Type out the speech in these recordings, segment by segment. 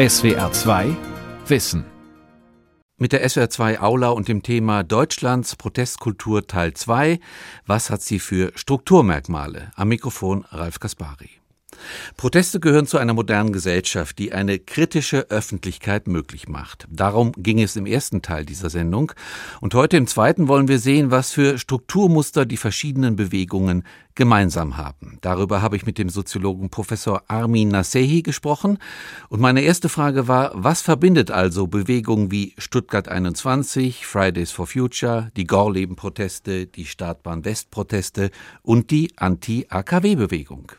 SWR 2 Wissen. Mit der SWR 2 Aula und dem Thema Deutschlands Protestkultur Teil 2. Was hat sie für Strukturmerkmale? Am Mikrofon Ralf Kaspari. Proteste gehören zu einer modernen Gesellschaft, die eine kritische Öffentlichkeit möglich macht. Darum ging es im ersten Teil dieser Sendung. Und heute im zweiten wollen wir sehen, was für Strukturmuster die verschiedenen Bewegungen gemeinsam haben. Darüber habe ich mit dem Soziologen Professor Armin Nasehi gesprochen. Und meine erste Frage war, was verbindet also Bewegungen wie Stuttgart 21, Fridays for Future, die Gorleben-Proteste, die Startbahn West-Proteste und die Anti-AKW-Bewegung?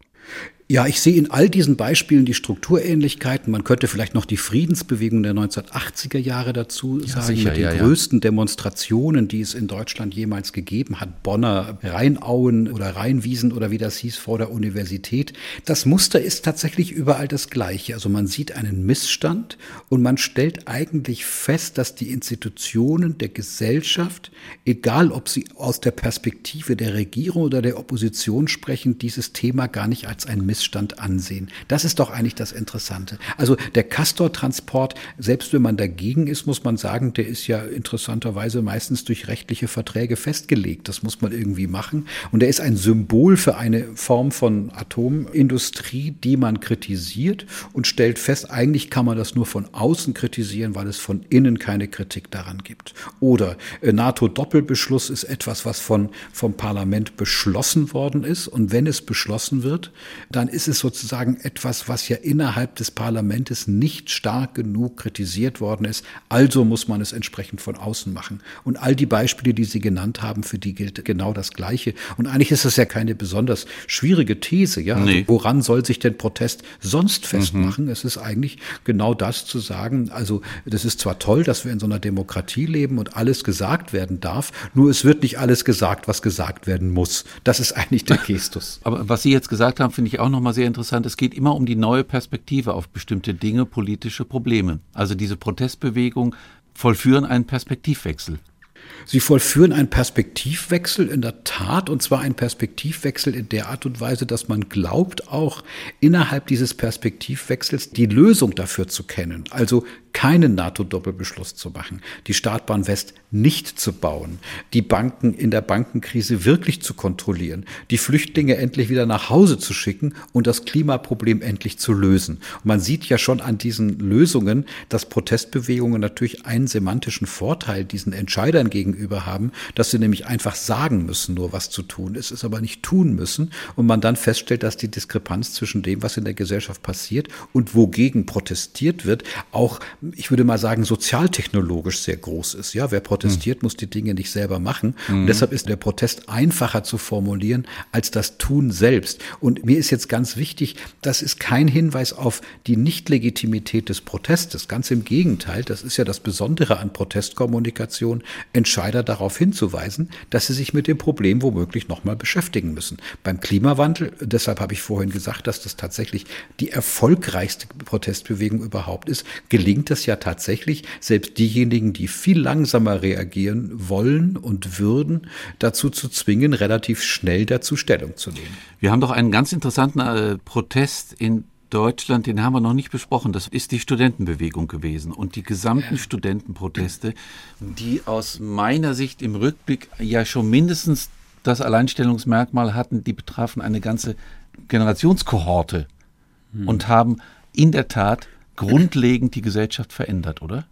Ja, ich sehe in all diesen Beispielen die Strukturähnlichkeiten. Man könnte vielleicht noch die Friedensbewegung der 1980er Jahre dazu sagen, sicher, mit den ja, größten ja. Demonstrationen, die es in Deutschland jemals gegeben hat. Bonner Rheinauen oder Rheinwiesen oder wie das hieß vor der Universität. Das Muster ist tatsächlich überall das gleiche. Also man sieht einen Missstand und man stellt eigentlich fest, dass die Institutionen der Gesellschaft, egal ob sie aus der Perspektive der Regierung oder der Opposition sprechen, dieses Thema gar nicht als ein Missstand Missstand ansehen. Das ist doch eigentlich das Interessante. Also der Castor-Transport, selbst wenn man dagegen ist, muss man sagen, der ist ja interessanterweise meistens durch rechtliche Verträge festgelegt. Das muss man irgendwie machen. Und er ist ein Symbol für eine Form von Atomindustrie, die man kritisiert und stellt fest, eigentlich kann man das nur von außen kritisieren, weil es von innen keine Kritik daran gibt. Oder äh, NATO-Doppelbeschluss ist etwas, was von, vom Parlament beschlossen worden ist. Und wenn es beschlossen wird, dann ist es sozusagen etwas, was ja innerhalb des Parlaments nicht stark genug kritisiert worden ist. Also muss man es entsprechend von außen machen. Und all die Beispiele, die Sie genannt haben, für die gilt genau das Gleiche. Und eigentlich ist das ja keine besonders schwierige These. Ja, also nee. woran soll sich denn Protest sonst festmachen? Mhm. Es ist eigentlich genau das zu sagen. Also das ist zwar toll, dass wir in so einer Demokratie leben und alles gesagt werden darf, nur es wird nicht alles gesagt, was gesagt werden muss. Das ist eigentlich der Gestus. Aber was Sie jetzt gesagt haben, finde ich auch nochmal sehr interessant. Es geht immer um die neue Perspektive auf bestimmte Dinge, politische Probleme. Also diese Protestbewegung vollführen einen Perspektivwechsel. Sie vollführen einen Perspektivwechsel in der Tat, und zwar einen Perspektivwechsel in der Art und Weise, dass man glaubt, auch innerhalb dieses Perspektivwechsels die Lösung dafür zu kennen. Also keinen NATO-Doppelbeschluss zu machen, die Startbahn West nicht zu bauen, die Banken in der Bankenkrise wirklich zu kontrollieren, die Flüchtlinge endlich wieder nach Hause zu schicken und das Klimaproblem endlich zu lösen. Und man sieht ja schon an diesen Lösungen, dass Protestbewegungen natürlich einen semantischen Vorteil diesen Entscheidern gegenüber haben, dass sie nämlich einfach sagen müssen, nur was zu tun ist, es aber nicht tun müssen und man dann feststellt, dass die Diskrepanz zwischen dem, was in der Gesellschaft passiert und wogegen protestiert wird, auch ich würde mal sagen, sozialtechnologisch sehr groß ist. Ja, wer protestiert, mhm. muss die Dinge nicht selber machen. Mhm. Und deshalb ist der Protest einfacher zu formulieren als das Tun selbst. Und mir ist jetzt ganz wichtig, das ist kein Hinweis auf die Nichtlegitimität des Protestes. Ganz im Gegenteil, das ist ja das Besondere an Protestkommunikation, Entscheider darauf hinzuweisen, dass sie sich mit dem Problem womöglich nochmal beschäftigen müssen. Beim Klimawandel, deshalb habe ich vorhin gesagt, dass das tatsächlich die erfolgreichste Protestbewegung überhaupt ist, gelingt es ja tatsächlich, selbst diejenigen, die viel langsamer reagieren wollen und würden, dazu zu zwingen, relativ schnell dazu Stellung zu nehmen. Wir haben doch einen ganz interessanten äh, Protest in Deutschland, den haben wir noch nicht besprochen. Das ist die Studentenbewegung gewesen und die gesamten. Studentenproteste, die aus meiner Sicht im Rückblick ja schon mindestens das Alleinstellungsmerkmal hatten, die betrafen eine ganze Generationskohorte hm. und haben in der Tat grundlegend die Gesellschaft verändert, oder?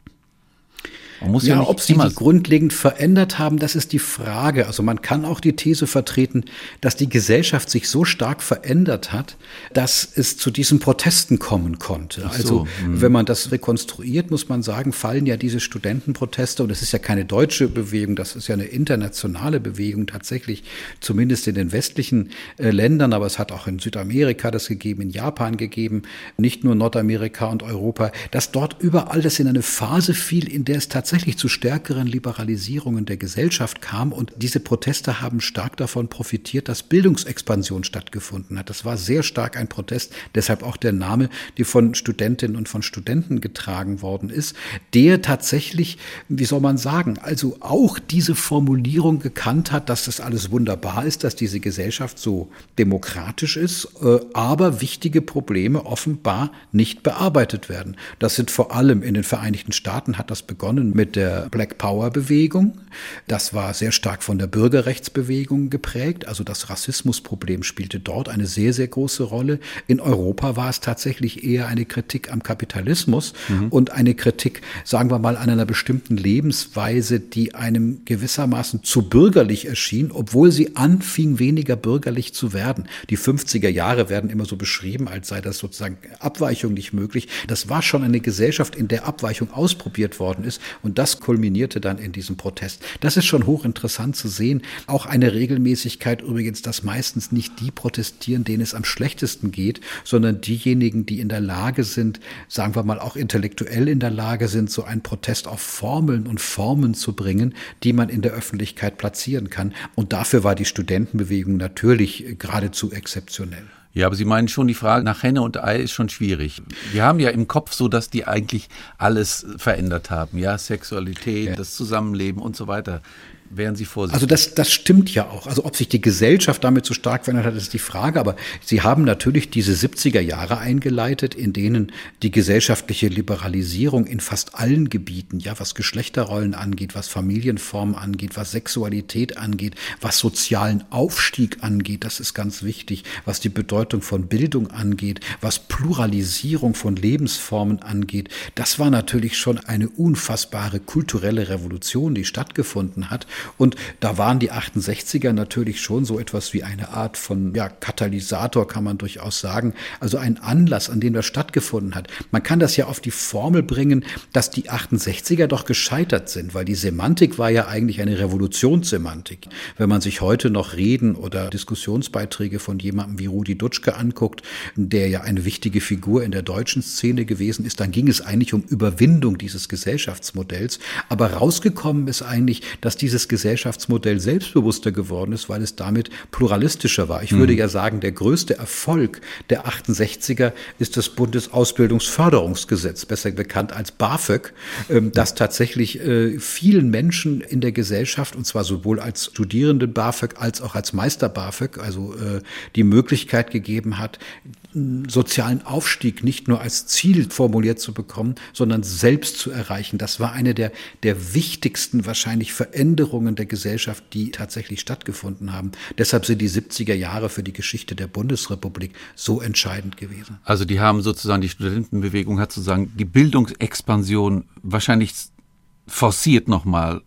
Man muss ja, ja ob sie die grundlegend verändert haben, das ist die Frage. Also man kann auch die These vertreten, dass die Gesellschaft sich so stark verändert hat, dass es zu diesen Protesten kommen konnte. So, also hm. wenn man das rekonstruiert, muss man sagen, fallen ja diese Studentenproteste, und das ist ja keine deutsche Bewegung, das ist ja eine internationale Bewegung tatsächlich, zumindest in den westlichen äh, Ländern, aber es hat auch in Südamerika das gegeben, in Japan gegeben, nicht nur Nordamerika und Europa, dass dort überall das in eine Phase fiel, in der es tatsächlich tatsächlich zu stärkeren Liberalisierungen der Gesellschaft kam. Und diese Proteste haben stark davon profitiert, dass Bildungsexpansion stattgefunden hat. Das war sehr stark ein Protest, deshalb auch der Name, die von Studentinnen und von Studenten getragen worden ist, der tatsächlich, wie soll man sagen, also auch diese Formulierung gekannt hat, dass das alles wunderbar ist, dass diese Gesellschaft so demokratisch ist, äh, aber wichtige Probleme offenbar nicht bearbeitet werden. Das sind vor allem in den Vereinigten Staaten hat das begonnen mit der Black Power Bewegung. Das war sehr stark von der Bürgerrechtsbewegung geprägt. Also das Rassismusproblem spielte dort eine sehr, sehr große Rolle. In Europa war es tatsächlich eher eine Kritik am Kapitalismus mhm. und eine Kritik, sagen wir mal, an einer bestimmten Lebensweise, die einem gewissermaßen zu bürgerlich erschien, obwohl sie anfing, weniger bürgerlich zu werden. Die 50er Jahre werden immer so beschrieben, als sei das sozusagen Abweichung nicht möglich. Das war schon eine Gesellschaft, in der Abweichung ausprobiert worden ist und das kulminierte dann in diesem Protest. Das ist schon hochinteressant zu sehen. Auch eine Regelmäßigkeit übrigens, dass meistens nicht die protestieren, denen es am schlechtesten geht, sondern diejenigen, die in der Lage sind, sagen wir mal auch intellektuell in der Lage sind, so einen Protest auf Formeln und Formen zu bringen, die man in der Öffentlichkeit platzieren kann. Und dafür war die Studentenbewegung natürlich geradezu exzeptionell. Ja, aber Sie meinen schon, die Frage nach Henne und Ei ist schon schwierig. Wir haben ja im Kopf so, dass die eigentlich alles verändert haben, ja, Sexualität, ja. das Zusammenleben und so weiter wären Sie vorsichtig? Also das, das stimmt ja auch. Also ob sich die Gesellschaft damit so stark verändert hat, ist die Frage. Aber Sie haben natürlich diese 70er Jahre eingeleitet, in denen die gesellschaftliche Liberalisierung in fast allen Gebieten, ja, was Geschlechterrollen angeht, was Familienformen angeht, was Sexualität angeht, was sozialen Aufstieg angeht, das ist ganz wichtig, was die Bedeutung von Bildung angeht, was Pluralisierung von Lebensformen angeht. Das war natürlich schon eine unfassbare kulturelle Revolution, die stattgefunden hat. Und da waren die 68er natürlich schon so etwas wie eine Art von ja, Katalysator, kann man durchaus sagen. Also ein Anlass, an dem das stattgefunden hat. Man kann das ja auf die Formel bringen, dass die 68er doch gescheitert sind, weil die Semantik war ja eigentlich eine Revolutionssemantik. Wenn man sich heute noch Reden oder Diskussionsbeiträge von jemandem wie Rudi Dutschke anguckt, der ja eine wichtige Figur in der deutschen Szene gewesen ist, dann ging es eigentlich um Überwindung dieses Gesellschaftsmodells. Aber rausgekommen ist eigentlich, dass dieses Gesellschaftsmodell selbstbewusster geworden ist, weil es damit pluralistischer war. Ich mhm. würde ja sagen, der größte Erfolg der 68er ist das Bundesausbildungsförderungsgesetz, besser bekannt als BAföG, ähm, das tatsächlich äh, vielen Menschen in der Gesellschaft, und zwar sowohl als Studierenden BAföG als auch als Meister BAföG, also äh, die Möglichkeit gegeben hat, sozialen Aufstieg nicht nur als Ziel formuliert zu bekommen, sondern selbst zu erreichen. Das war eine der, der wichtigsten wahrscheinlich Veränderungen der Gesellschaft, die tatsächlich stattgefunden haben. Deshalb sind die 70er Jahre für die Geschichte der Bundesrepublik so entscheidend gewesen. Also die haben sozusagen, die Studentenbewegung hat sozusagen die Bildungsexpansion wahrscheinlich forciert nochmal,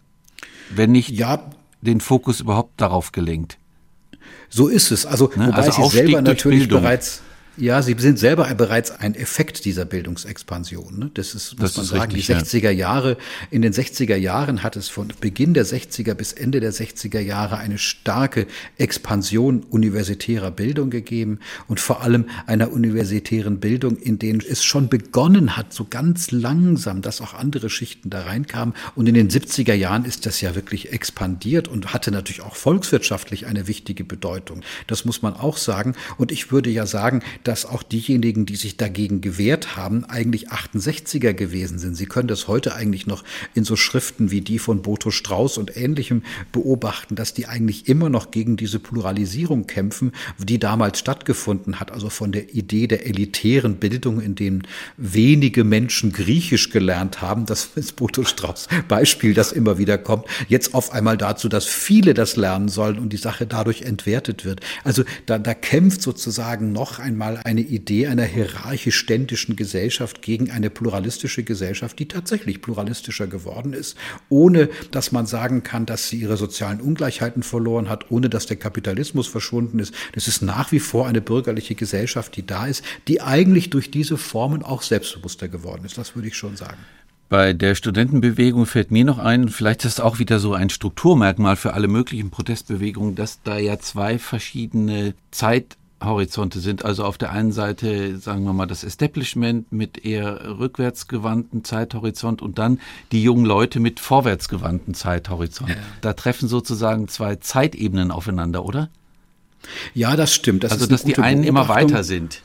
wenn nicht ja, den Fokus überhaupt darauf gelenkt. So ist es. Also, ne? wobei also sie selber natürlich bereits ja, Sie sind selber bereits ein Effekt dieser Bildungsexpansion. Ne? Das ist, muss das man ist sagen, richtig, die 60er Jahre. In den 60er Jahren hat es von Beginn der 60er bis Ende der 60er Jahre eine starke Expansion universitärer Bildung gegeben und vor allem einer universitären Bildung, in denen es schon begonnen hat, so ganz langsam, dass auch andere Schichten da reinkamen. Und in den 70er Jahren ist das ja wirklich expandiert und hatte natürlich auch volkswirtschaftlich eine wichtige Bedeutung. Das muss man auch sagen. Und ich würde ja sagen, dass auch diejenigen, die sich dagegen gewehrt haben, eigentlich 68er gewesen sind. Sie können das heute eigentlich noch in so Schriften wie die von Boto Strauß und ähnlichem beobachten, dass die eigentlich immer noch gegen diese Pluralisierung kämpfen, die damals stattgefunden hat, also von der Idee der elitären Bildung, in dem wenige Menschen Griechisch gelernt haben, das ist Boto Strauß Beispiel, das immer wieder kommt, jetzt auf einmal dazu, dass viele das lernen sollen und die Sache dadurch entwertet wird. Also da, da kämpft sozusagen noch einmal mal eine Idee einer hierarchisch-ständischen Gesellschaft gegen eine pluralistische Gesellschaft, die tatsächlich pluralistischer geworden ist, ohne dass man sagen kann, dass sie ihre sozialen Ungleichheiten verloren hat, ohne dass der Kapitalismus verschwunden ist. Das ist nach wie vor eine bürgerliche Gesellschaft, die da ist, die eigentlich durch diese Formen auch selbstbewusster geworden ist. Das würde ich schon sagen. Bei der Studentenbewegung fällt mir noch ein, vielleicht ist es auch wieder so ein Strukturmerkmal für alle möglichen Protestbewegungen, dass da ja zwei verschiedene Zeit Horizonte sind. Also auf der einen Seite, sagen wir mal, das Establishment mit eher rückwärtsgewandten Zeithorizont und dann die jungen Leute mit vorwärtsgewandten Zeithorizont. Ja. Da treffen sozusagen zwei Zeitebenen aufeinander, oder? Ja, das stimmt. Das also, dass die einen immer weiter sind.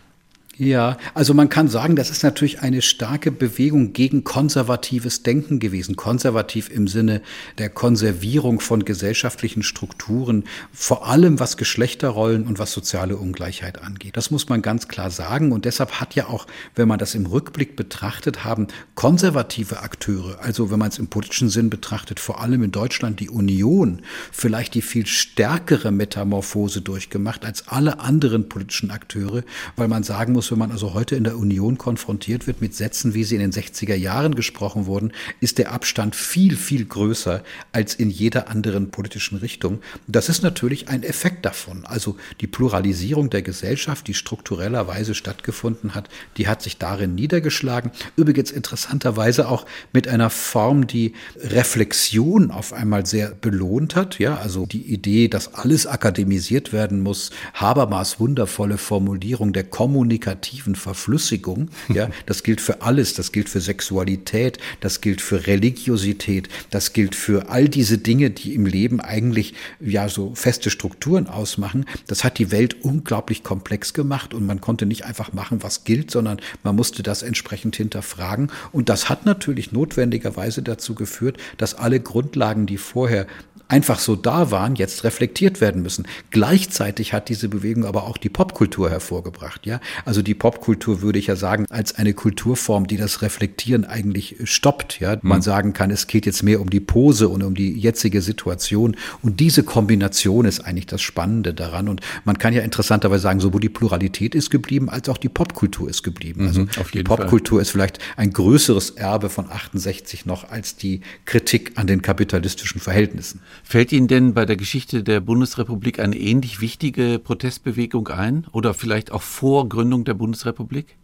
Ja, also man kann sagen, das ist natürlich eine starke Bewegung gegen konservatives Denken gewesen. Konservativ im Sinne der Konservierung von gesellschaftlichen Strukturen, vor allem was Geschlechterrollen und was soziale Ungleichheit angeht. Das muss man ganz klar sagen. Und deshalb hat ja auch, wenn man das im Rückblick betrachtet, haben konservative Akteure, also wenn man es im politischen Sinn betrachtet, vor allem in Deutschland die Union, vielleicht die viel stärkere Metamorphose durchgemacht als alle anderen politischen Akteure, weil man sagen muss, wenn man also heute in der Union konfrontiert wird mit Sätzen, wie sie in den 60er Jahren gesprochen wurden, ist der Abstand viel, viel größer als in jeder anderen politischen Richtung. Das ist natürlich ein Effekt davon. Also die Pluralisierung der Gesellschaft, die strukturellerweise stattgefunden hat, die hat sich darin niedergeschlagen. Übrigens interessanterweise auch mit einer Form, die Reflexion auf einmal sehr belohnt hat. Ja, also die Idee, dass alles akademisiert werden muss, Habermas wundervolle Formulierung der Kommunikation kommunikativen Verflüssigung. Ja, das gilt für alles. Das gilt für Sexualität. Das gilt für Religiosität. Das gilt für all diese Dinge, die im Leben eigentlich ja so feste Strukturen ausmachen. Das hat die Welt unglaublich komplex gemacht und man konnte nicht einfach machen, was gilt, sondern man musste das entsprechend hinterfragen. Und das hat natürlich notwendigerweise dazu geführt, dass alle Grundlagen, die vorher einfach so da waren, jetzt reflektiert werden müssen. Gleichzeitig hat diese Bewegung aber auch die Popkultur hervorgebracht, ja. Also die Popkultur würde ich ja sagen, als eine Kulturform, die das Reflektieren eigentlich stoppt, ja. Man mhm. sagen kann, es geht jetzt mehr um die Pose und um die jetzige Situation. Und diese Kombination ist eigentlich das Spannende daran. Und man kann ja interessanterweise sagen, sowohl die Pluralität ist geblieben, als auch die Popkultur ist geblieben. Mhm, also die Popkultur Fall. ist vielleicht ein größeres Erbe von 68 noch als die Kritik an den kapitalistischen Verhältnissen. Fällt Ihnen denn bei der Geschichte der Bundesrepublik eine ähnlich wichtige Protestbewegung ein oder vielleicht auch vor Gründung der Bundesrepublik?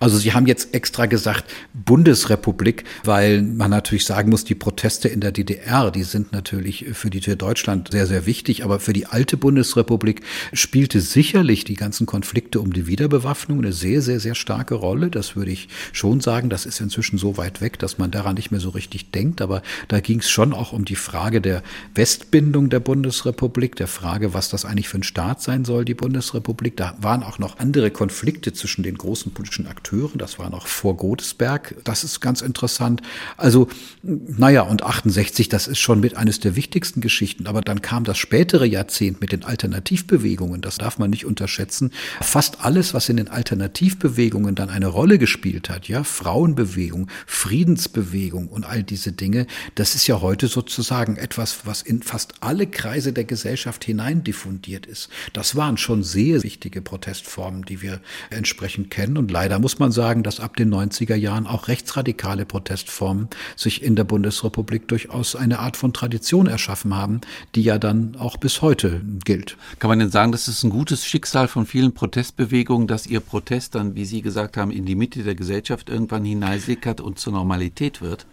Also Sie haben jetzt extra gesagt Bundesrepublik, weil man natürlich sagen muss, die Proteste in der DDR, die sind natürlich für die für Deutschland sehr, sehr wichtig, aber für die alte Bundesrepublik spielte sicherlich die ganzen Konflikte um die Wiederbewaffnung eine sehr, sehr, sehr starke Rolle. Das würde ich schon sagen. Das ist inzwischen so weit weg, dass man daran nicht mehr so richtig denkt. Aber da ging es schon auch um die Frage der Westbindung der Bundesrepublik, der Frage, was das eigentlich für ein Staat sein soll, die Bundesrepublik. Da waren auch noch andere Konflikte zwischen den großen politischen Akteuren. Das war noch vor Godesberg. Das ist ganz interessant. Also, naja, und 68, das ist schon mit eines der wichtigsten Geschichten. Aber dann kam das spätere Jahrzehnt mit den Alternativbewegungen. Das darf man nicht unterschätzen. Fast alles, was in den Alternativbewegungen dann eine Rolle gespielt hat, ja, Frauenbewegung, Friedensbewegung und all diese Dinge, das ist ja heute sozusagen etwas, was in fast alle Kreise der Gesellschaft hinein diffundiert ist. Das waren schon sehr wichtige Protestformen, die wir entsprechend kennen und leider muss man sagen, dass ab den 90er Jahren auch rechtsradikale Protestformen sich in der Bundesrepublik durchaus eine Art von Tradition erschaffen haben, die ja dann auch bis heute gilt. Kann man denn sagen, das ist ein gutes Schicksal von vielen Protestbewegungen, dass ihr Protest dann, wie Sie gesagt haben, in die Mitte der Gesellschaft irgendwann hineinsickert und zur Normalität wird?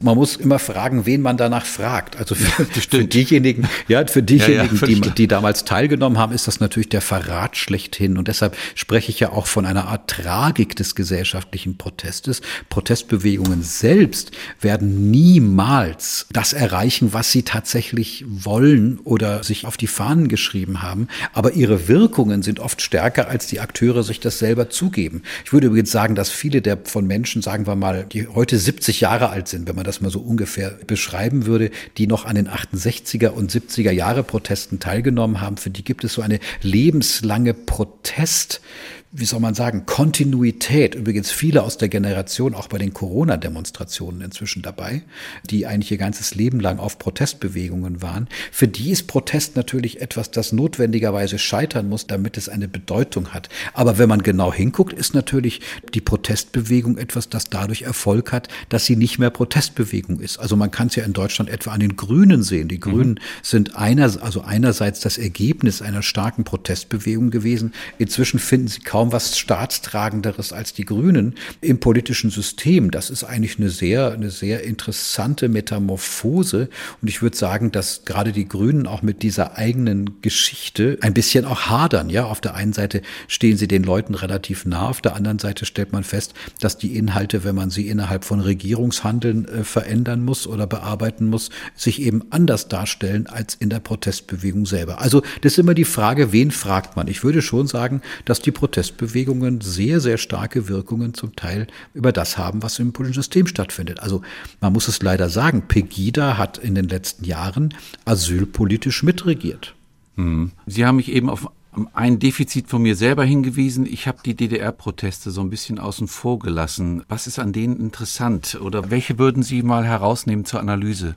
Man muss immer fragen, wen man danach fragt. Also für, für diejenigen, ja, für diejenigen, ja, ja, die, die damals teilgenommen haben, ist das natürlich der Verrat schlechthin. Und deshalb spreche ich ja auch von einer Art Tragik des gesellschaftlichen Protestes. Protestbewegungen selbst werden niemals das erreichen, was sie tatsächlich wollen oder sich auf die Fahnen geschrieben haben. Aber ihre Wirkungen sind oft stärker, als die Akteure sich das selber zugeben. Ich würde übrigens sagen, dass viele der von Menschen, sagen wir mal, die heute 70 Jahre alt sind, wenn man das mal so ungefähr beschreiben würde, die noch an den 68er und 70er Jahre Protesten teilgenommen haben, für die gibt es so eine lebenslange Protest wie soll man sagen, Kontinuität. Übrigens viele aus der Generation auch bei den Corona-Demonstrationen inzwischen dabei, die eigentlich ihr ganzes Leben lang auf Protestbewegungen waren. Für die ist Protest natürlich etwas, das notwendigerweise scheitern muss, damit es eine Bedeutung hat. Aber wenn man genau hinguckt, ist natürlich die Protestbewegung etwas, das dadurch Erfolg hat, dass sie nicht mehr Protestbewegung ist. Also man kann es ja in Deutschland etwa an den Grünen sehen. Die Grünen mhm. sind einer, also einerseits das Ergebnis einer starken Protestbewegung gewesen. Inzwischen finden sie kaum kaum was Staatstragenderes als die Grünen im politischen System. Das ist eigentlich eine sehr, eine sehr interessante Metamorphose. Und ich würde sagen, dass gerade die Grünen auch mit dieser eigenen Geschichte ein bisschen auch hadern. Ja, auf der einen Seite stehen sie den Leuten relativ nah, auf der anderen Seite stellt man fest, dass die Inhalte, wenn man sie innerhalb von Regierungshandeln äh, verändern muss oder bearbeiten muss, sich eben anders darstellen als in der Protestbewegung selber. Also das ist immer die Frage, wen fragt man? Ich würde schon sagen, dass die Protestbewegungen sehr, sehr starke Wirkungen zum Teil über das haben, was im politischen System stattfindet. Also man muss es leider sagen, Pegida hat in den letzten Jahren asylpolitisch mitregiert. Hm. Sie haben mich eben auf ein Defizit von mir selber hingewiesen. Ich habe die DDR-Proteste so ein bisschen außen vor gelassen. Was ist an denen interessant oder welche würden Sie mal herausnehmen zur Analyse?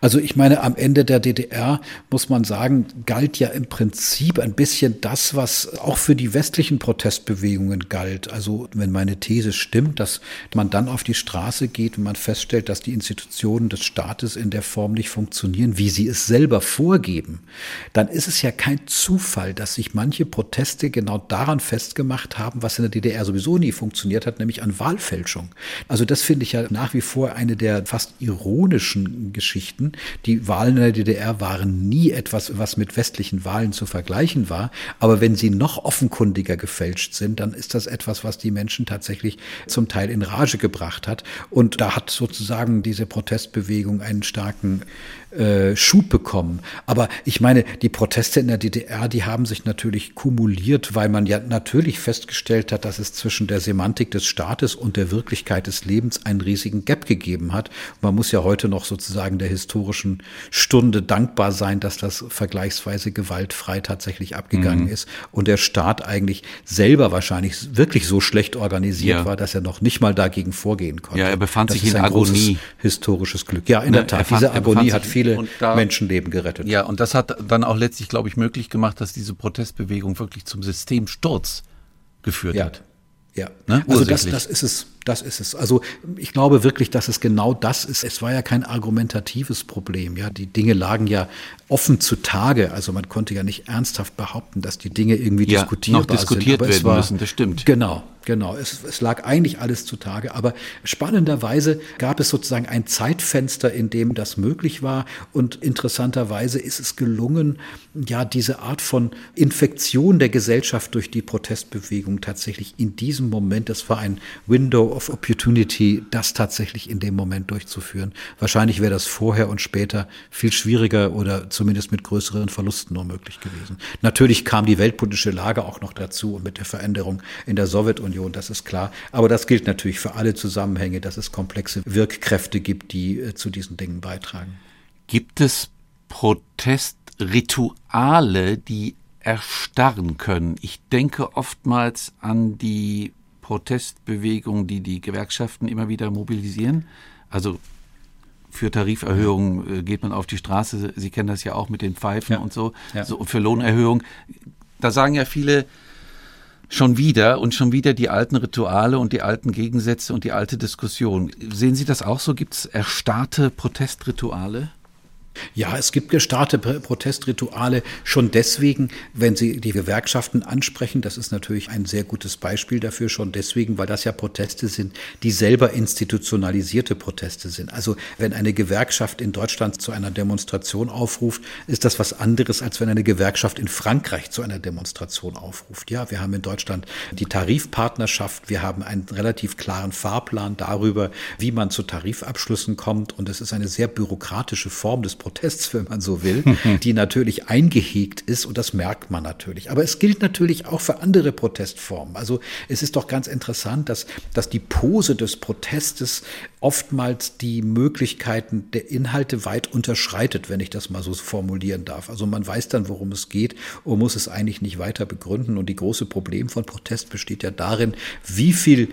Also ich meine, am Ende der DDR muss man sagen, galt ja im Prinzip ein bisschen das, was auch für die westlichen Protestbewegungen galt. Also wenn meine These stimmt, dass man dann auf die Straße geht und man feststellt, dass die Institutionen des Staates in der Form nicht funktionieren, wie sie es selber vorgeben, dann ist es ja kein Zufall, dass sich manche Proteste genau daran festgemacht haben, was in der DDR sowieso nie funktioniert hat, nämlich an Wahlfälschung. Also das finde ich ja nach wie vor eine der fast ironischen Geschichten Geschichten. Die Wahlen in der DDR waren nie etwas, was mit westlichen Wahlen zu vergleichen war. Aber wenn sie noch offenkundiger gefälscht sind, dann ist das etwas, was die Menschen tatsächlich zum Teil in Rage gebracht hat. Und da hat sozusagen diese Protestbewegung einen starken äh, Schub bekommen. Aber ich meine, die Proteste in der DDR, die haben sich natürlich kumuliert, weil man ja natürlich festgestellt hat, dass es zwischen der Semantik des Staates und der Wirklichkeit des Lebens einen riesigen Gap gegeben hat. Man muss ja heute noch sozusagen der historischen Stunde dankbar sein, dass das vergleichsweise gewaltfrei tatsächlich abgegangen mhm. ist und der Staat eigentlich selber wahrscheinlich wirklich so schlecht organisiert ja. war, dass er noch nicht mal dagegen vorgehen konnte. Ja, er befand das sich in Agonie. Historisches Glück. Ja, in ne, der Tat. Fand, Diese Agonie hat viel viele da, Menschenleben gerettet. Ja, und das hat dann auch letztlich, glaube ich, möglich gemacht, dass diese Protestbewegung wirklich zum Systemsturz geführt ja. hat. Ja, ne? also das, das ist es. Das ist es. Also ich glaube wirklich, dass es genau das ist. Es war ja kein argumentatives Problem. Ja, die Dinge lagen ja offen zutage. Also man konnte ja nicht ernsthaft behaupten, dass die Dinge irgendwie ja, diskutierbar noch diskutiert sind. werden war, müssen. Das stimmt. Genau, genau. Es, es lag eigentlich alles zutage. Aber spannenderweise gab es sozusagen ein Zeitfenster, in dem das möglich war. Und interessanterweise ist es gelungen, ja diese Art von Infektion der Gesellschaft durch die Protestbewegung tatsächlich in diesem Moment. Das war ein Window of Opportunity, das tatsächlich in dem Moment durchzuführen. Wahrscheinlich wäre das vorher und später viel schwieriger oder zumindest mit größeren Verlusten nur möglich gewesen. Natürlich kam die weltpolitische Lage auch noch dazu und mit der Veränderung in der Sowjetunion, das ist klar. Aber das gilt natürlich für alle Zusammenhänge, dass es komplexe Wirkkräfte gibt, die äh, zu diesen Dingen beitragen. Gibt es Protestrituale, die erstarren können? Ich denke oftmals an die Protestbewegung, die die Gewerkschaften immer wieder mobilisieren. Also für Tariferhöhungen äh, geht man auf die Straße. Sie kennen das ja auch mit den Pfeifen ja. und so. Ja. so. Für Lohnerhöhung. Da sagen ja viele schon wieder und schon wieder die alten Rituale und die alten Gegensätze und die alte Diskussion. Sehen Sie das auch so? Gibt es erstarrte Protestrituale? Ja, es gibt gestartete Protestrituale schon deswegen, wenn Sie die Gewerkschaften ansprechen. Das ist natürlich ein sehr gutes Beispiel dafür, schon deswegen, weil das ja Proteste sind, die selber institutionalisierte Proteste sind. Also wenn eine Gewerkschaft in Deutschland zu einer Demonstration aufruft, ist das was anderes, als wenn eine Gewerkschaft in Frankreich zu einer Demonstration aufruft. Ja, wir haben in Deutschland die Tarifpartnerschaft, wir haben einen relativ klaren Fahrplan darüber, wie man zu Tarifabschlüssen kommt und es ist eine sehr bürokratische Form des Protests, wenn man so will, die natürlich eingehegt ist und das merkt man natürlich. Aber es gilt natürlich auch für andere Protestformen. Also es ist doch ganz interessant, dass, dass die Pose des Protestes oftmals die Möglichkeiten der Inhalte weit unterschreitet, wenn ich das mal so formulieren darf. Also man weiß dann, worum es geht und muss es eigentlich nicht weiter begründen. Und die große Problem von Protest besteht ja darin, wie viel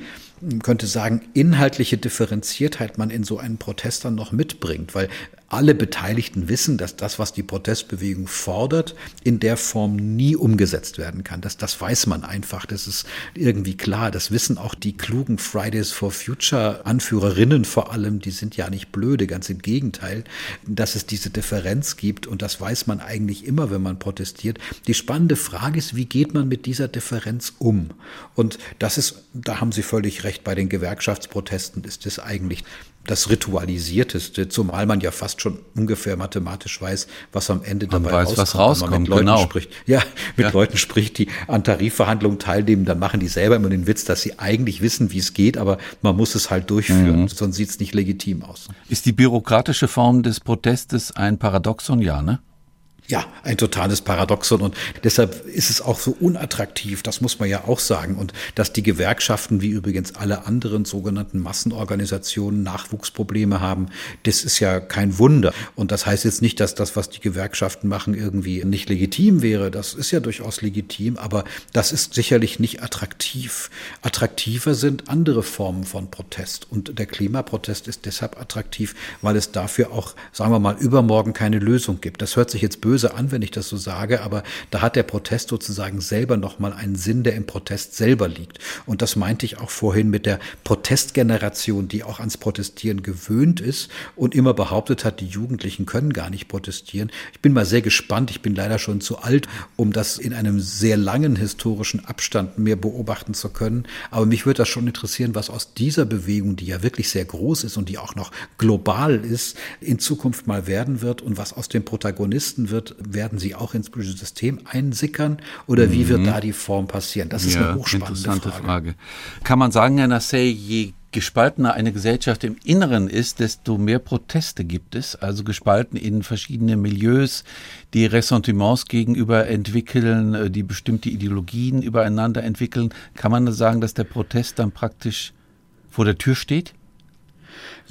könnte sagen, inhaltliche Differenziertheit man in so einen Protest dann noch mitbringt. Weil alle Beteiligten wissen, dass das, was die Protestbewegung fordert, in der Form nie umgesetzt werden kann. Das, das weiß man einfach. Das ist irgendwie klar. Das wissen auch die klugen Fridays for Future Anführerinnen vor allem. Die sind ja nicht blöde, ganz im Gegenteil, dass es diese Differenz gibt. Und das weiß man eigentlich immer, wenn man protestiert. Die spannende Frage ist, wie geht man mit dieser Differenz um? Und das ist, da haben Sie völlig recht, bei den Gewerkschaftsprotesten ist es eigentlich das Ritualisierteste, zumal man ja fast schon ungefähr mathematisch weiß, was am Ende man dabei weiß, rauskommt. Was rauskommt mit Leuten genau. spricht. Ja, mit ja. Leuten spricht, die an Tarifverhandlungen teilnehmen, dann machen die selber immer den Witz, dass sie eigentlich wissen, wie es geht, aber man muss es halt durchführen, mhm. sonst sieht es nicht legitim aus. Ist die bürokratische Form des Protestes ein Paradoxon, ja, ne? Ja, ein totales Paradoxon und deshalb ist es auch so unattraktiv, das muss man ja auch sagen. Und dass die Gewerkschaften, wie übrigens alle anderen sogenannten Massenorganisationen, Nachwuchsprobleme haben, das ist ja kein Wunder. Und das heißt jetzt nicht, dass das, was die Gewerkschaften machen, irgendwie nicht legitim wäre. Das ist ja durchaus legitim, aber das ist sicherlich nicht attraktiv. Attraktiver sind andere Formen von Protest. Und der Klimaprotest ist deshalb attraktiv, weil es dafür auch, sagen wir mal, übermorgen keine Lösung gibt. Das hört sich jetzt böse böse an, wenn ich das so sage, aber da hat der Protest sozusagen selber nochmal einen Sinn, der im Protest selber liegt. Und das meinte ich auch vorhin mit der Protestgeneration, die auch ans Protestieren gewöhnt ist und immer behauptet hat, die Jugendlichen können gar nicht protestieren. Ich bin mal sehr gespannt. Ich bin leider schon zu alt, um das in einem sehr langen historischen Abstand mehr beobachten zu können. Aber mich würde das schon interessieren, was aus dieser Bewegung, die ja wirklich sehr groß ist und die auch noch global ist, in Zukunft mal werden wird und was aus den Protagonisten wird, werden sie auch ins politische System einsickern oder wie wird mhm. da die Form passieren? Das ist ja, eine hochspannende interessante Frage. Frage. Kann man sagen, Herr Nassay, je gespaltener eine Gesellschaft im Inneren ist, desto mehr Proteste gibt es, also gespalten in verschiedene Milieus, die Ressentiments gegenüber entwickeln, äh, die bestimmte Ideologien übereinander entwickeln. Kann man sagen, dass der Protest dann praktisch vor der Tür steht?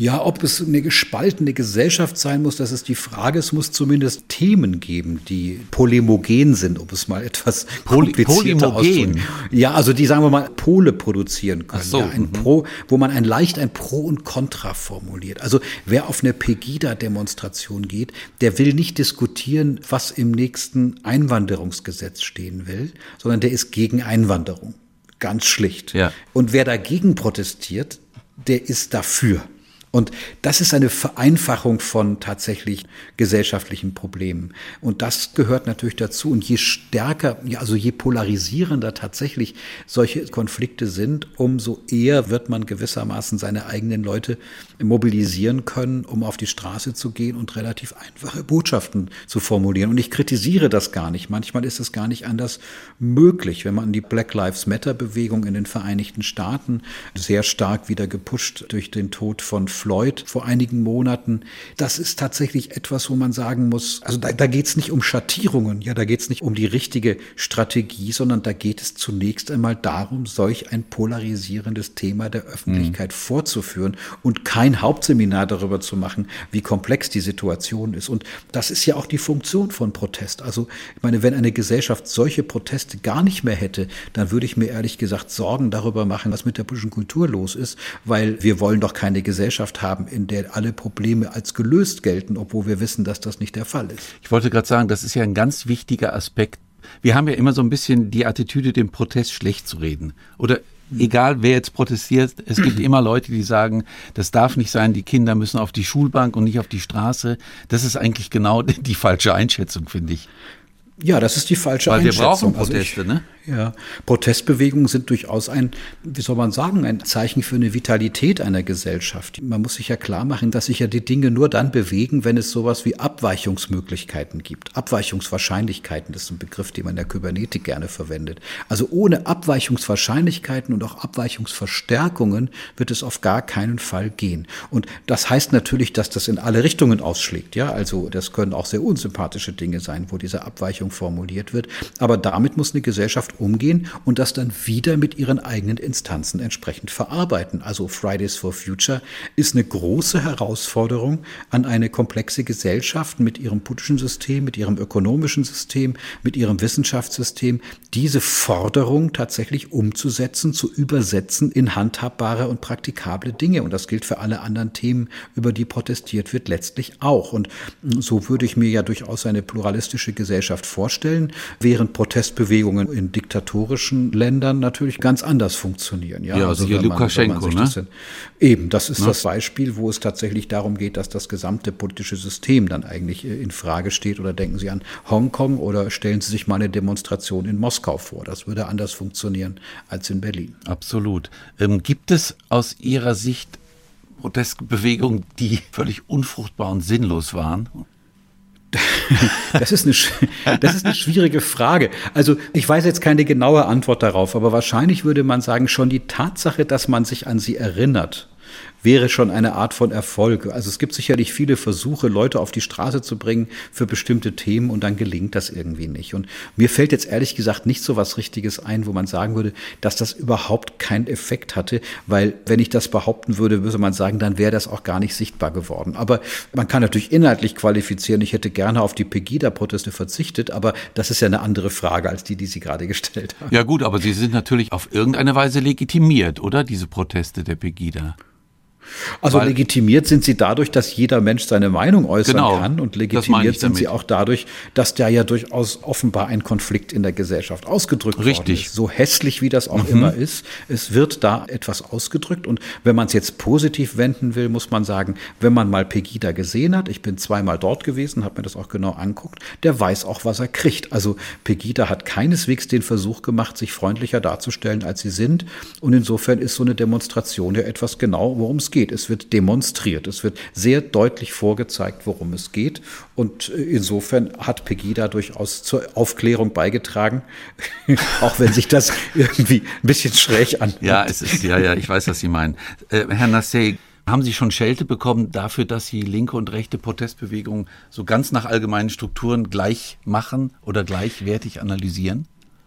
Ja, ob es eine gespaltene Gesellschaft sein muss, das ist die Frage. Es muss zumindest Themen geben, die polemogen sind, um es mal etwas Poly komplizierter auszudrücken. Ja, also die, sagen wir mal, Pole produzieren können. So, ja, ein mhm. Pro, wo man ein leicht ein Pro und Contra formuliert. Also wer auf eine Pegida-Demonstration geht, der will nicht diskutieren, was im nächsten Einwanderungsgesetz stehen will, sondern der ist gegen Einwanderung. Ganz schlicht. Ja. Und wer dagegen protestiert, der ist dafür. Und das ist eine Vereinfachung von tatsächlich gesellschaftlichen Problemen. Und das gehört natürlich dazu. Und je stärker, also je polarisierender tatsächlich solche Konflikte sind, umso eher wird man gewissermaßen seine eigenen Leute mobilisieren können, um auf die Straße zu gehen und relativ einfache Botschaften zu formulieren. Und ich kritisiere das gar nicht. Manchmal ist es gar nicht anders möglich, wenn man an die Black Lives Matter Bewegung in den Vereinigten Staaten sehr stark wieder gepusht durch den Tod von Floyd vor einigen Monaten. Das ist tatsächlich etwas, wo man sagen muss, also da, da geht es nicht um Schattierungen, ja, da geht es nicht um die richtige Strategie, sondern da geht es zunächst einmal darum, solch ein polarisierendes Thema der Öffentlichkeit mhm. vorzuführen und kein Hauptseminar darüber zu machen, wie komplex die Situation ist. Und das ist ja auch die Funktion von Protest. Also, ich meine, wenn eine Gesellschaft solche Proteste gar nicht mehr hätte, dann würde ich mir ehrlich gesagt Sorgen darüber machen, was mit der politischen Kultur los ist, weil wir wollen doch keine Gesellschaft Gesellschaft haben, in der alle Probleme als gelöst gelten, obwohl wir wissen, dass das nicht der Fall ist. Ich wollte gerade sagen, das ist ja ein ganz wichtiger Aspekt. Wir haben ja immer so ein bisschen die Attitüde, dem Protest schlecht zu reden. Oder egal wer jetzt protestiert, es gibt immer Leute, die sagen, das darf nicht sein, die Kinder müssen auf die Schulbank und nicht auf die Straße. Das ist eigentlich genau die falsche Einschätzung, finde ich. Ja, das ist die falsche Weil Einschätzung. wir brauchen Proteste, also ich, ne? Ja, Protestbewegungen sind durchaus ein, wie soll man sagen, ein Zeichen für eine Vitalität einer Gesellschaft. Man muss sich ja klar machen, dass sich ja die Dinge nur dann bewegen, wenn es sowas wie Abweichungsmöglichkeiten gibt. Abweichungswahrscheinlichkeiten, das ist ein Begriff, den man in der Kybernetik gerne verwendet. Also ohne Abweichungswahrscheinlichkeiten und auch Abweichungsverstärkungen wird es auf gar keinen Fall gehen. Und das heißt natürlich, dass das in alle Richtungen ausschlägt. Ja, also das können auch sehr unsympathische Dinge sein, wo diese Abweichung Richtung formuliert wird. Aber damit muss eine Gesellschaft umgehen und das dann wieder mit ihren eigenen Instanzen entsprechend verarbeiten. Also Fridays for Future ist eine große Herausforderung an eine komplexe Gesellschaft mit ihrem politischen System, mit ihrem ökonomischen System, mit ihrem Wissenschaftssystem, diese Forderung tatsächlich umzusetzen, zu übersetzen in handhabbare und praktikable Dinge. Und das gilt für alle anderen Themen, über die protestiert wird, letztlich auch. Und so würde ich mir ja durchaus eine pluralistische Gesellschaft vorstellen, während Protestbewegungen in diktatorischen Ländern natürlich ganz anders funktionieren. Ja, ja also, hier Lukaschenko, ne? Das, eben, das ist ne? das Beispiel, wo es tatsächlich darum geht, dass das gesamte politische System dann eigentlich äh, in Frage steht. Oder denken Sie an Hongkong oder stellen Sie sich mal eine Demonstration in Moskau vor. Das würde anders funktionieren als in Berlin. Absolut. Ähm, gibt es aus Ihrer Sicht Protestbewegungen, die völlig unfruchtbar und sinnlos waren? Das ist, eine, das ist eine schwierige Frage. Also ich weiß jetzt keine genaue Antwort darauf, aber wahrscheinlich würde man sagen, schon die Tatsache, dass man sich an sie erinnert, wäre schon eine Art von Erfolg. Also es gibt sicherlich viele Versuche, Leute auf die Straße zu bringen für bestimmte Themen und dann gelingt das irgendwie nicht. Und mir fällt jetzt ehrlich gesagt nicht so was Richtiges ein, wo man sagen würde, dass das überhaupt keinen Effekt hatte, weil wenn ich das behaupten würde, würde man sagen, dann wäre das auch gar nicht sichtbar geworden. Aber man kann natürlich inhaltlich qualifizieren, ich hätte gerne auf die Pegida-Proteste verzichtet, aber das ist ja eine andere Frage als die, die Sie gerade gestellt haben. Ja gut, aber sie sind natürlich auf irgendeine Weise legitimiert, oder? Diese Proteste der Pegida. Also Weil, legitimiert sind sie dadurch, dass jeder Mensch seine Meinung äußern genau, kann und legitimiert sind sie auch dadurch, dass da ja durchaus offenbar ein Konflikt in der Gesellschaft ausgedrückt Richtig. worden ist. So hässlich wie das auch mhm. immer ist, es wird da etwas ausgedrückt und wenn man es jetzt positiv wenden will, muss man sagen, wenn man mal Pegida gesehen hat, ich bin zweimal dort gewesen, habe mir das auch genau anguckt, der weiß auch, was er kriegt. Also Pegida hat keineswegs den Versuch gemacht, sich freundlicher darzustellen, als sie sind und insofern ist so eine Demonstration ja etwas genau, worum es geht geht. Es wird demonstriert. Es wird sehr deutlich vorgezeigt, worum es geht. Und insofern hat Pegida durchaus zur Aufklärung beigetragen, auch wenn sich das irgendwie ein bisschen schräg anhört. Ja, es ist, ja, ja, ich weiß, was Sie meinen. Äh, Herr Nassé, haben Sie schon Schelte bekommen dafür, dass Sie linke und rechte Protestbewegungen so ganz nach allgemeinen Strukturen gleich machen oder gleichwertig analysieren?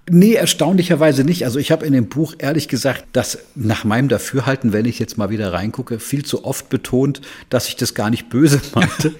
Nee, erstaunlicherweise nicht. Also ich habe in dem Buch ehrlich gesagt, dass nach meinem Dafürhalten, wenn ich jetzt mal wieder reingucke, viel zu oft betont, dass ich das gar nicht böse meinte.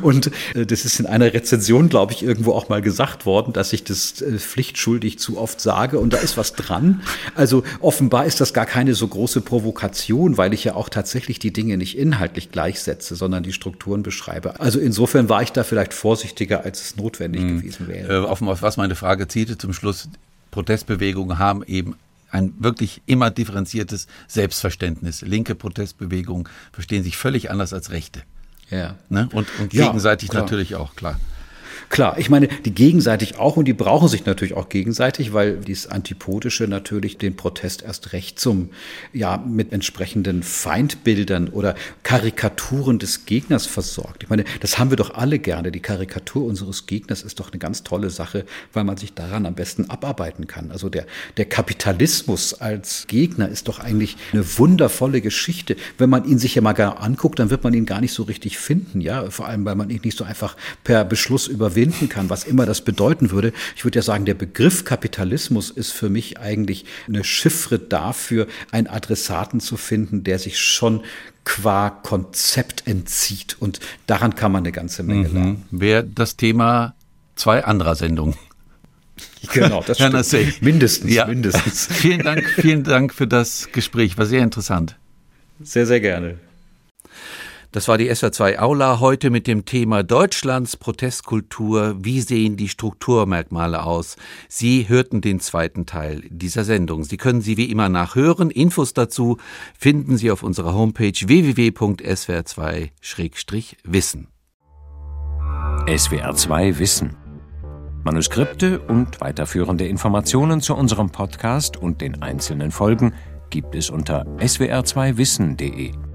und, und äh, das ist in einer Rezension, glaube ich, irgendwo auch mal gesagt worden, dass ich das äh, pflichtschuldig zu oft sage. Und da ist was dran. Also offenbar ist das gar keine so große Provokation, weil ich ja auch tatsächlich die Dinge nicht inhaltlich gleichsetze, sondern die Strukturen beschreibe. Also insofern war ich da vielleicht vorsichtiger, als es notwendig mhm. gewesen wäre. Äh, auf was meine Frage Zielte zum Schluss, Protestbewegungen haben eben ein wirklich immer differenziertes Selbstverständnis. Linke Protestbewegungen verstehen sich völlig anders als Rechte. Ja. Ne? Und, und gegenseitig ja, natürlich auch, klar. Klar, ich meine, die gegenseitig auch und die brauchen sich natürlich auch gegenseitig, weil dieses Antipodische natürlich den Protest erst recht zum, ja, mit entsprechenden Feindbildern oder Karikaturen des Gegners versorgt. Ich meine, das haben wir doch alle gerne. Die Karikatur unseres Gegners ist doch eine ganz tolle Sache, weil man sich daran am besten abarbeiten kann. Also der, der Kapitalismus als Gegner ist doch eigentlich eine wundervolle Geschichte. Wenn man ihn sich ja mal gar anguckt, dann wird man ihn gar nicht so richtig finden, ja, vor allem, weil man ihn nicht so einfach per Beschluss überwindet überwinden kann, was immer das bedeuten würde. Ich würde ja sagen, der Begriff Kapitalismus ist für mich eigentlich eine Chiffre dafür, einen Adressaten zu finden, der sich schon qua Konzept entzieht. Und daran kann man eine ganze Menge mhm. lernen. Wäre das Thema zwei anderer Sendungen. Genau, das stimmt. Mindestens, ja. mindestens. Vielen Dank, vielen Dank für das Gespräch. War sehr interessant. Sehr, sehr gerne. Das war die SWR2 Aula heute mit dem Thema Deutschlands Protestkultur. Wie sehen die Strukturmerkmale aus? Sie hörten den zweiten Teil dieser Sendung. Sie können sie wie immer nachhören. Infos dazu finden Sie auf unserer Homepage www.swr2-wissen. SWR2 Wissen. Manuskripte und weiterführende Informationen zu unserem Podcast und den einzelnen Folgen gibt es unter swr2wissen.de.